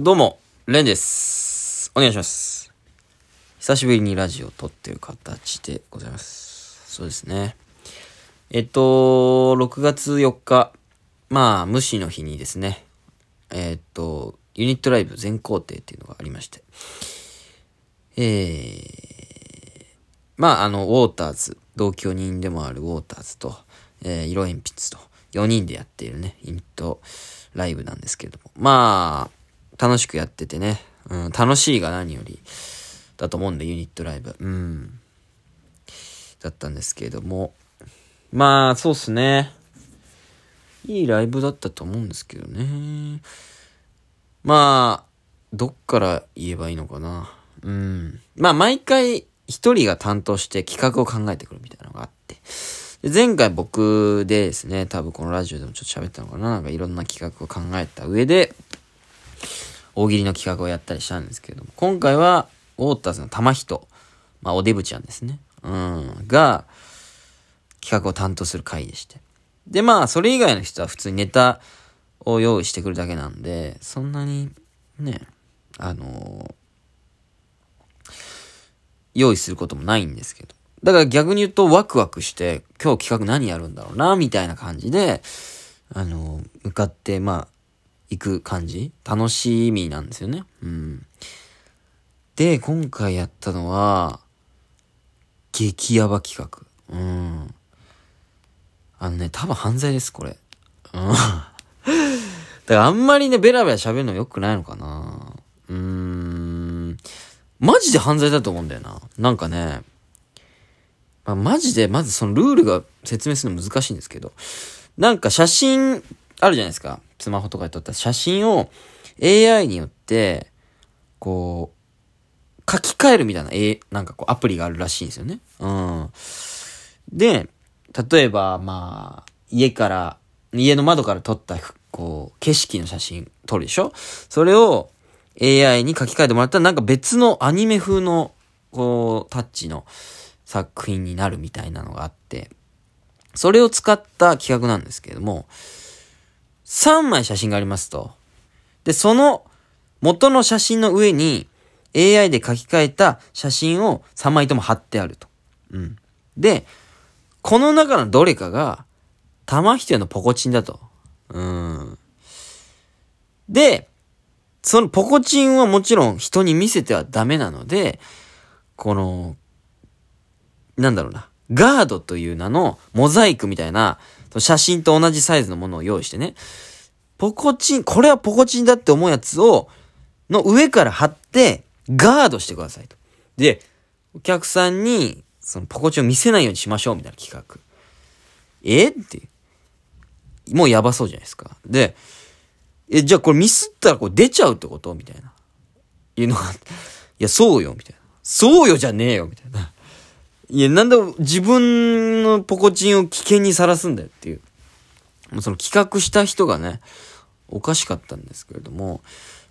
どうも、レンです。お願いします。久しぶりにラジオを撮ってる形でございます。そうですね。えっと、6月4日、まあ、無視の日にですね、えっと、ユニットライブ全工程っていうのがありまして、えー、まあ、あの、ウォーターズ、同居人でもあるウォーターズと、えー、色鉛筆と、4人でやっているね、ユニットライブなんですけれども、まあ、楽しくやっててね、うん、楽しいが何より、だと思うんで、ユニットライブ。うん。だったんですけれども、まあ、そうっすね。いいライブだったと思うんですけどね。まあ、どっから言えばいいのかな。うん。まあ、毎回一人が担当して企画を考えてくるみたいなのがあって。で前回僕でですね、多分このラジオでもちょっと喋ったのかな。なんかいろんな企画を考えた上で、大喜利の企画をやったりしたんですけれども、今回は、ウォーターズの玉人、まあ、おデブちゃんですね。うん。が、企画を担当する回でして。で、まあ、それ以外の人は普通にネタを用意してくるだけなんで、そんなに、ね、あの用意することもないんですけど。だから逆に言うとワクワクして、今日企画何やるんだろうな、みたいな感じで、あの向かって、まあ、行く感じ？楽しみなんですよね。うん。で、今回やったのは、激ヤバ企画。うん。あのね、多分犯罪です、これ。うん。だからあんまりね、ベラベラ喋るの良くないのかなうーん。マジで犯罪だと思うんだよな。なんかね、まあ、マジで、まずそのルールが説明するの難しいんですけど、なんか写真あるじゃないですか。スマホとかで撮った写真を AI によって、こう、書き換えるみたいな、えなんかこうアプリがあるらしいんですよね。うん。で、例えば、まあ、家から、家の窓から撮った、こう、景色の写真撮るでしょ？それを AI に書き換えてもらったら、なんか別のアニメ風の、こう、タッチの作品になるみたいなのがあって、それを使った企画なんですけれども、3枚写真がありますと。で、その元の写真の上に AI で書き換えた写真を3枚とも貼ってあると。うん。で、この中のどれかが、玉人のポコチンだと。うん。で、そのポコチンはもちろん人に見せてはダメなので、この、なんだろうな、ガードという名のモザイクみたいな、写真と同じサイズのものを用意してね、ポコチン、これはポコチンだって思うやつを、の上から貼って、ガードしてくださいと。で、お客さんに、そのポコチンを見せないようにしましょうみたいな企画。えって。もうやばそうじゃないですか。で、え、じゃあこれミスったらこれ出ちゃうってことみたいな。いうのが、いや、そうよ、みたいな。そうよじゃねえよ、みたいな。いや、なんで自分のポコチンを危険にさらすんだよっていう。もうその企画した人がね、おかしかったんですけれども、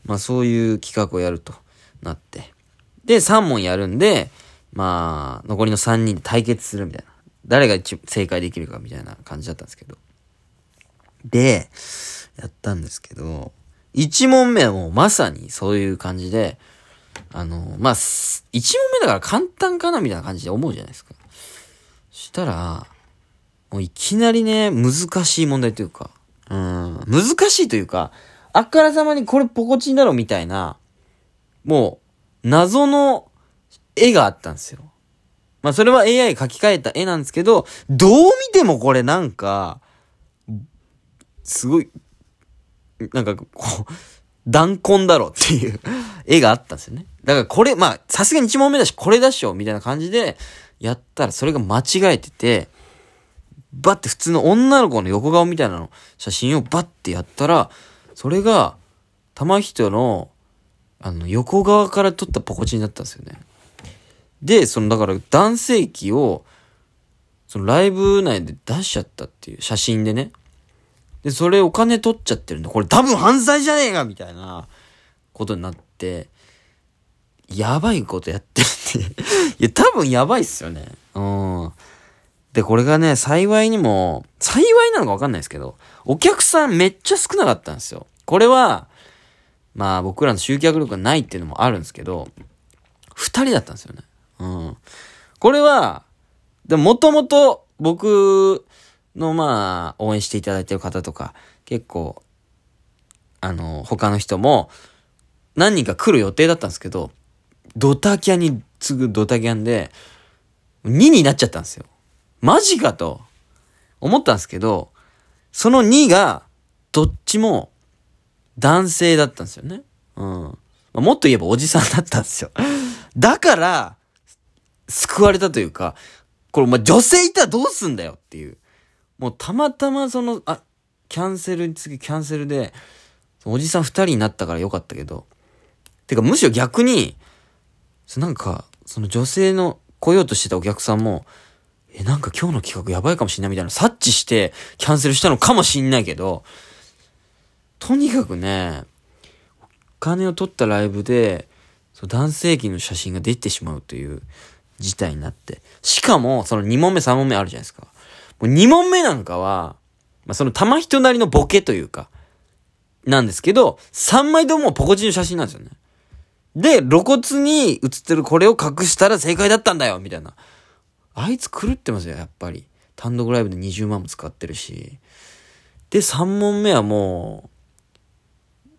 まあそういう企画をやるとなって。で、3問やるんで、まあ、残りの3人で対決するみたいな。誰が一正解できるかみたいな感じだったんですけど。で、やったんですけど、1問目はもうまさにそういう感じで、あの、まあ、1問目だから簡単かなみたいな感じで思うじゃないですか。したら、もういきなりね、難しい問題というか、うん、難しいというか、あからさまにこれポコチンだろみたいな、もう、謎の絵があったんですよ。まあそれは AI 書き換えた絵なんですけど、どう見てもこれなんか、すごい、なんかこう、弾痕だろっていう 絵があったんですよね。だからこれ、まあさすがに1問目だしこれだっしょみたいな感じでやったらそれが間違えてて、バッて普通の女の子の横顔みたいなの写真をバッてやったら、それが玉人のあの横側から撮ったポコチンだったんですよね。で、そのだから男性器をそのライブ内で出しちゃったっていう写真でね。で、それお金取っちゃってるんで、これ多分犯罪じゃねえかみたいなことになって、やばいことやってるって。いや、多分やばいっすよね。うん。で、これがね、幸いにも、幸いなのかわかんないですけど、お客さんめっちゃ少なかったんですよ。これは、まあ僕らの集客力がないっていうのもあるんですけど、二人だったんですよね。うん。これは、でももともと僕のまあ応援していただいてる方とか、結構、あの、他の人も何人か来る予定だったんですけど、ドタキャンに次ぐドタキャンで、2になっちゃったんですよ。マジかと思ったんですけど、その2が、どっちも男性だったんですよね。うん。もっと言えばおじさんだったんですよ。だから、救われたというか、これ、まあ、女性いたらどうすんだよっていう。もうたまたまその、あ、キャンセルに次キャンセルで、おじさん二人になったからよかったけど、てかむしろ逆に、なんか、その女性の来ようとしてたお客さんも、え、なんか今日の企画やばいかもしんないみたいな察知してキャンセルしたのかもしんないけど、とにかくね、お金を取ったライブで、そう男性器の写真が出てしまうという事態になって。しかも、その2問目3問目あるじゃないですか。2問目なんかは、まあ、その玉人なりのボケというか、なんですけど、3枚ともポコチンの写真なんですよね。で、露骨に写ってるこれを隠したら正解だったんだよみたいな。あいつ狂ってますよ、やっぱり。単独ライブで20万も使ってるし。で、3問目はもう、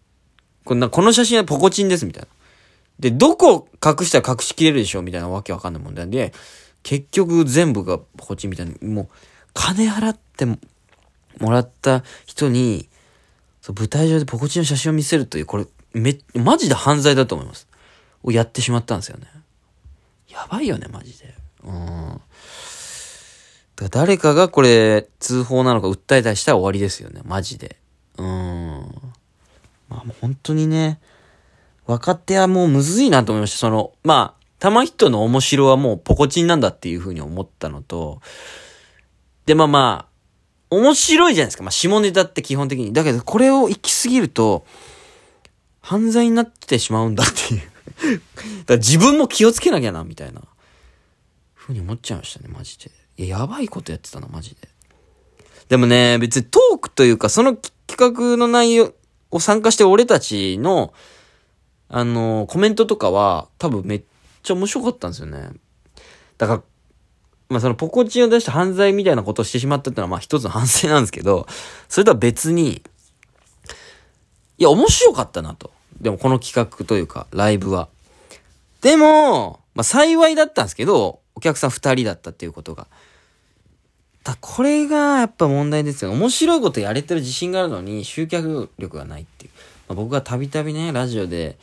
こんな、この写真はポコチンですみたいな。で、どこ隠したら隠しきれるでしょうみたいなわけわかんない問題で、結局全部がポコチンみたいな。もう、金払ってもらった人に、そう、舞台上でポコチンの写真を見せるという、これ、め、マジで犯罪だと思います。をやってしまったんですよね。やばいよね、マジで。うん。だ誰かがこれ、通報なのか訴えたりしたら終わりですよね、マジで。うん。まあもう本当にね、若手はもうむずいなと思いました。その、まあ、玉人の面白はもうポコチンなんだっていうふうに思ったのと、で、まあまあ、面白いじゃないですか。まあ、下ネタって基本的に。だけど、これを行き過ぎると、犯罪になってしまうんだっていう だから自分も気をつけなきゃな、みたいな。ふうに思っちゃいましたね、マジで。いや、やばいことやってたな、マジで。でもね、別にトークというか、その企画の内容を参加して俺たちの、あの、コメントとかは、多分めっちゃ面白かったんですよね。だから、まあそのポコチンを出して犯罪みたいなことをしてしまったってのはまあ一つの反省なんですけど、それとは別に、いや、面白かったなと。でもこの企画というか、ライブは。でも、まあ幸いだったんですけど、お客さん二人だったっていうことが。だこれがやっぱ問題ですよ。面白いことやれてる自信があるのに集客力がないっていう。まあ、僕はたびたびね、ラジオで、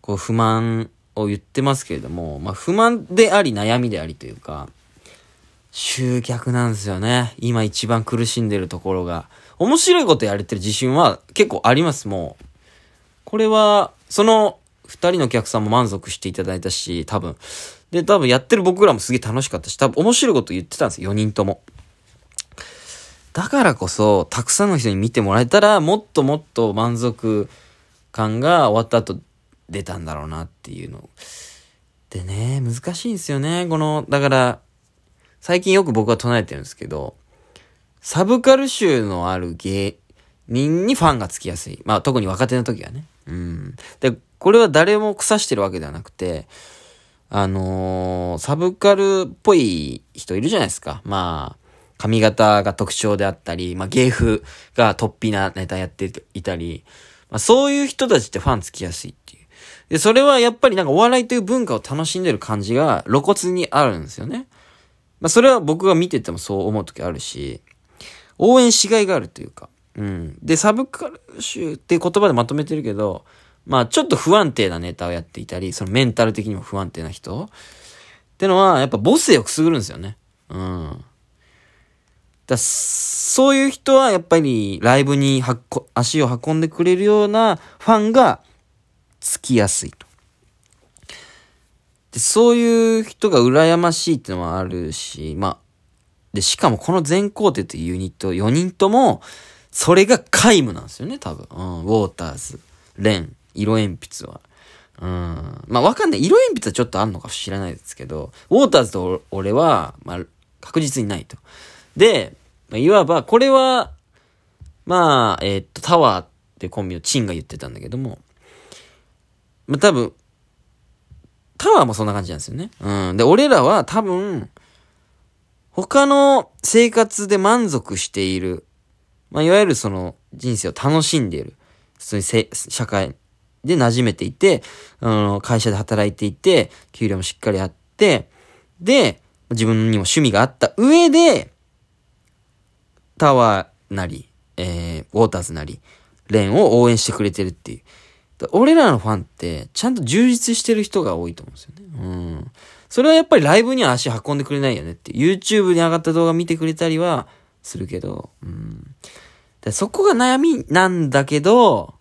こう不満を言ってますけれども、まあ、不満であり悩みでありというか、集客なんですよね。今一番苦しんでるところが。面白いことやれてる自信は結構あります、もう。これは、その二人のお客さんも満足していただいたし、多分。で、多分やってる僕らもすげえ楽しかったし、多分面白いこと言ってたんですよ、4人とも。だからこそ、たくさんの人に見てもらえたら、もっともっと満足感が終わった後出たんだろうなっていうの。でね、難しいんですよね。この、だから、最近よく僕は唱えてるんですけど、サブカル集のある芸人にファンがつきやすい。まあ特に若手の時はね。うん。で、これは誰も腐してるわけではなくて、あのー、サブカルっぽい人いるじゃないですか。まあ、髪型が特徴であったり、まあ芸風が突飛なネタやっていたり、まあそういう人たちってファンつきやすい。で、それはやっぱりなんかお笑いという文化を楽しんでる感じが露骨にあるんですよね。まあそれは僕が見ててもそう思う時あるし、応援しがいがあるというか。うん。で、サブカル集って言葉でまとめてるけど、まあちょっと不安定なネタをやっていたり、そのメンタル的にも不安定な人ってのはやっぱ母性をくすぐるんですよね。うん。だそういう人はやっぱりライブに足を運んでくれるようなファンがつきやすいと。で、そういう人が羨ましいってのもあるし、まあ、で、しかもこの全工程というユニット4人とも、それが皆無なんですよね、多分。うん、ウォーターズ、レン、色鉛筆は。うん。まあ、わかんない。色鉛筆はちょっとあんのか知らないですけど、ウォーターズと俺は、まあ、確実にないと。で、まあ、いわば、これは、まあ、えー、っと、タワーでコンビのチンが言ってたんだけども、まあ、多分、タワーもそんな感じなんですよね。うん。で、俺らは多分、他の生活で満足している、まあ、いわゆるその人生を楽しんでいる、普通にせ社会で馴染めていて、あの、会社で働いていて、給料もしっかりあって、で、自分にも趣味があった上で、タワーなり、えー、ウォーターズなり、レンを応援してくれてるっていう。俺らのファンって、ちゃんと充実してる人が多いと思うんですよね。うん。それはやっぱりライブには足運んでくれないよねって。YouTube に上がった動画見てくれたりはするけど、うん。でそこが悩みなんだけど、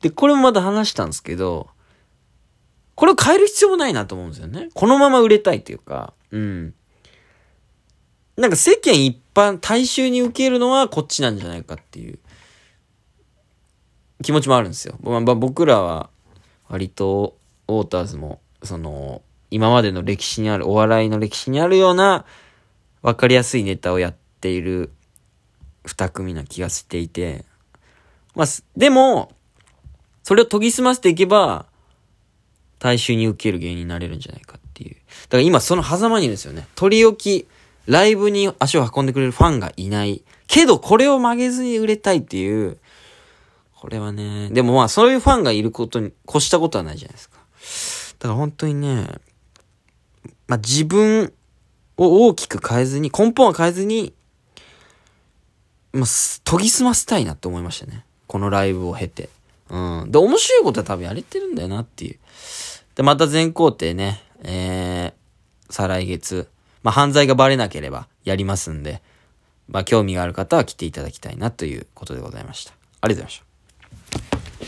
で、これもまだ話したんですけど、これを変える必要もないなと思うんですよね。このまま売れたいというか、うん。なんか世間一般、大衆に受けるのはこっちなんじゃないかっていう気持ちもあるんですよ。まあ、僕らは割とウォーターズも、その、今までの歴史にある、お笑いの歴史にあるような分かりやすいネタをやっている二組な気がしていて、まあ、でも、それを研ぎ澄ませていけば、大衆に受ける芸人になれるんじゃないかっていう。だから今その狭間にですよね。取り置き、ライブに足を運んでくれるファンがいない。けどこれを曲げずに売れたいっていう、これはね、でもまあそういうファンがいることに越したことはないじゃないですか。だから本当にね、まあ自分を大きく変えずに、根本は変えずに、まあ、研ぎ澄ませたいなって思いましたね。このライブを経て。うん。で、面白いことは多分やれてるんだよなっていう。で、また全工程ね、えー、再来月、まあ、犯罪がバレなければやりますんで、まあ、興味がある方は来ていただきたいなということでございました。ありがとうございました。